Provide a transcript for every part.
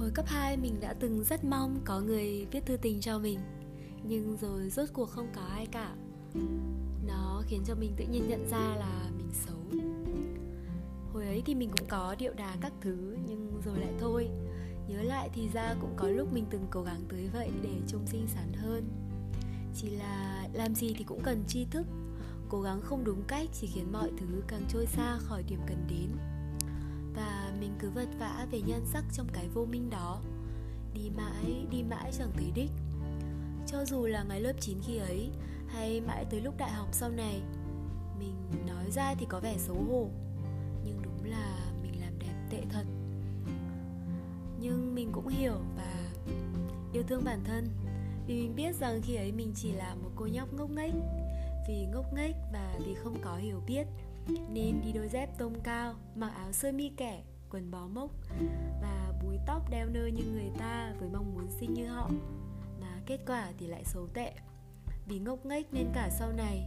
hồi cấp 2 mình đã từng rất mong có người viết thư tình cho mình. Nhưng rồi rốt cuộc không có ai cả. Nó khiến cho mình tự nhiên nhận ra là mình xấu. Hồi ấy thì mình cũng có điệu đà các thứ, Nhưng rồi lại thôi. Nhớ lại thì ra cũng có lúc mình từng cố gắng tới vậy để trông xinh xắn hơn. Chỉ là làm gì thì cũng cần tri thức. Cố gắng không đúng cách chỉ khiến mọi thứ càng trôi xa khỏi điểm cần đến. Và mình cứ vật vã về nhan sắc trong cái vô minh đó. Đi mãi, đi mãi chẳng thấy đích. Cho dù là ngày lớp 9 khi ấy Hay mãi tới lúc đại học sau này Mình nói ra thì có vẻ xấu hổ. Nhưng đúng là mình làm đẹp tệ thật. Nhưng mình cũng hiểu và yêu thương bản thân. Vì mình biết rằng khi ấy mình chỉ là một cô nhóc ngốc nghếch. Vì ngốc nghếch và vì không có hiểu biết. Nên đi đôi dép tông cao, mặc áo sơ mi kẻ, quần bó mốc Và búi tóc đeo nơ như người ta với mong muốn xinh như họ. Mà kết quả thì lại xấu tệ. Vì ngốc nghếch nên cả sau này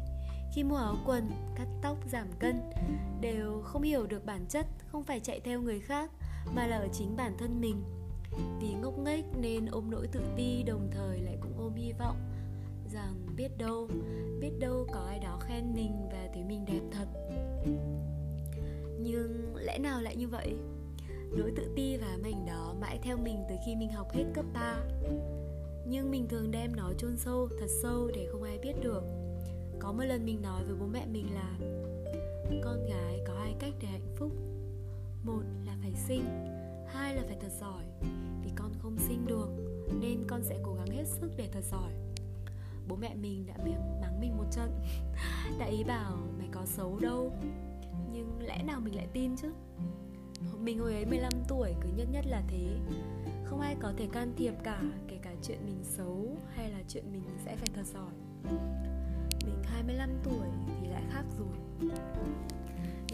khi mua áo quần, cắt tóc, giảm cân đều không hiểu được bản chất không phải chạy theo người khác mà là ở chính bản thân mình. Vì ngốc nghếch nên ôm nỗi tự ti đồng thời lại cũng ôm hy vọng rằng biết đâu biết đâu có ai đó khen mình và thấy mình đẹp thật. Nhưng lẽ nào lại như vậy? Nỗi tự ti và mảnh đó mãi theo mình từ khi mình học hết cấp 3 nhưng mình thường đem nó chôn sâu, thật sâu để không ai biết được. Có một lần mình nói với bố mẹ mình là, con gái có hai cách để hạnh phúc. Một là phải xinh, hai là phải thật giỏi. Vì con không sinh được, nên con sẽ cố gắng hết sức để thật giỏi bố mẹ mình đã mắng mình một trận. Đã ý bảo, mày có xấu đâu, nhưng lẽ nào mình lại tin chứ? Mình hồi ấy 15 tuổi, cứ nhất nhất là thế. Không ai có thể can thiệp cả, kể cả chuyện mình xấu hay là chuyện mình sẽ phải thật giỏi. Mình 25 tuổi thì lại khác rồi.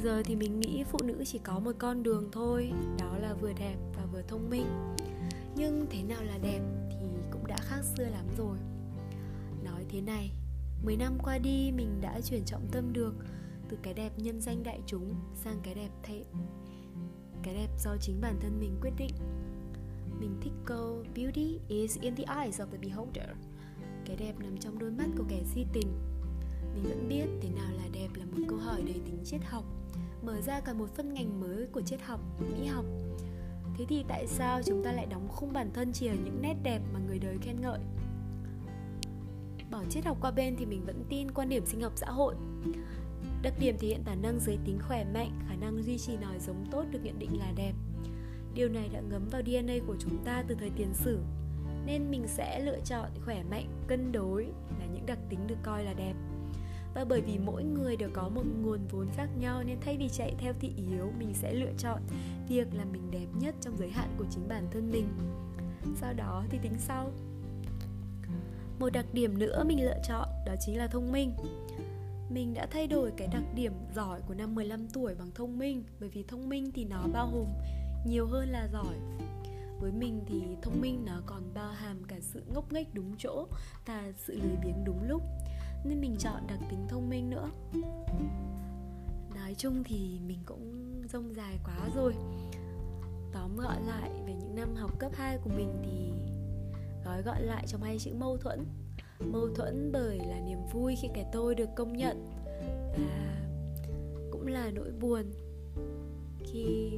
Giờ thì mình nghĩ phụ nữ chỉ có một con đường thôi, Đó là vừa đẹp và vừa thông minh. Nhưng thế nào là đẹp thì cũng đã khác xưa lắm rồi. Nói thế này. 10 năm qua đi, mình đã chuyển trọng tâm được Từ cái đẹp nhân danh đại chúng sang cái đẹp thay Cái đẹp do chính bản thân mình quyết định. Mình thích câu, Beauty is in the eyes of the beholder. Cái đẹp nằm trong đôi mắt của kẻ si tình. Mình vẫn biết thế nào là đẹp là một câu hỏi đầy tính triết học, mở ra cả một phân ngành mới của triết học, mỹ học. Thế thì tại sao chúng ta lại đóng khung bản thân chỉ ở những nét đẹp mà người đời khen ngợi? Bỏ triết học qua bên thì mình vẫn tin quan điểm sinh học xã hội. Đặc điểm thể hiện tài năng giới tính khỏe mạnh, khả năng duy trì nòi giống tốt được nhận định là đẹp. Điều này đã ngấm vào dna của chúng ta từ thời tiền sử, nên mình sẽ lựa chọn khỏe mạnh, cân đối là những đặc tính được coi là đẹp. Và bởi vì mỗi người đều có một nguồn vốn khác nhau nên thay vì chạy theo thị yếu, mình sẽ lựa chọn việc là mình đẹp nhất trong giới hạn của chính bản thân mình. Sau đó thì tính sau một đặc điểm nữa mình lựa chọn, đó chính là thông minh. Mình đã thay đổi cái đặc điểm giỏi của năm 15 tuổi bằng thông minh, bởi vì thông minh thì nó bao gồm nhiều hơn là giỏi. Với mình thì thông minh nó còn bao hàm cả sự ngốc nghếch đúng chỗ và sự lười biếng đúng lúc, nên mình chọn đặc tính thông minh nữa. Nói chung thì mình cũng rông dài quá rồi. Tóm gọn lại, về những năm học cấp 2 của mình thì gói gọn lại trong hai chữ mâu thuẫn. Mâu thuẫn bởi là niềm vui khi cái tôi được công nhận. Và cũng là nỗi buồn khi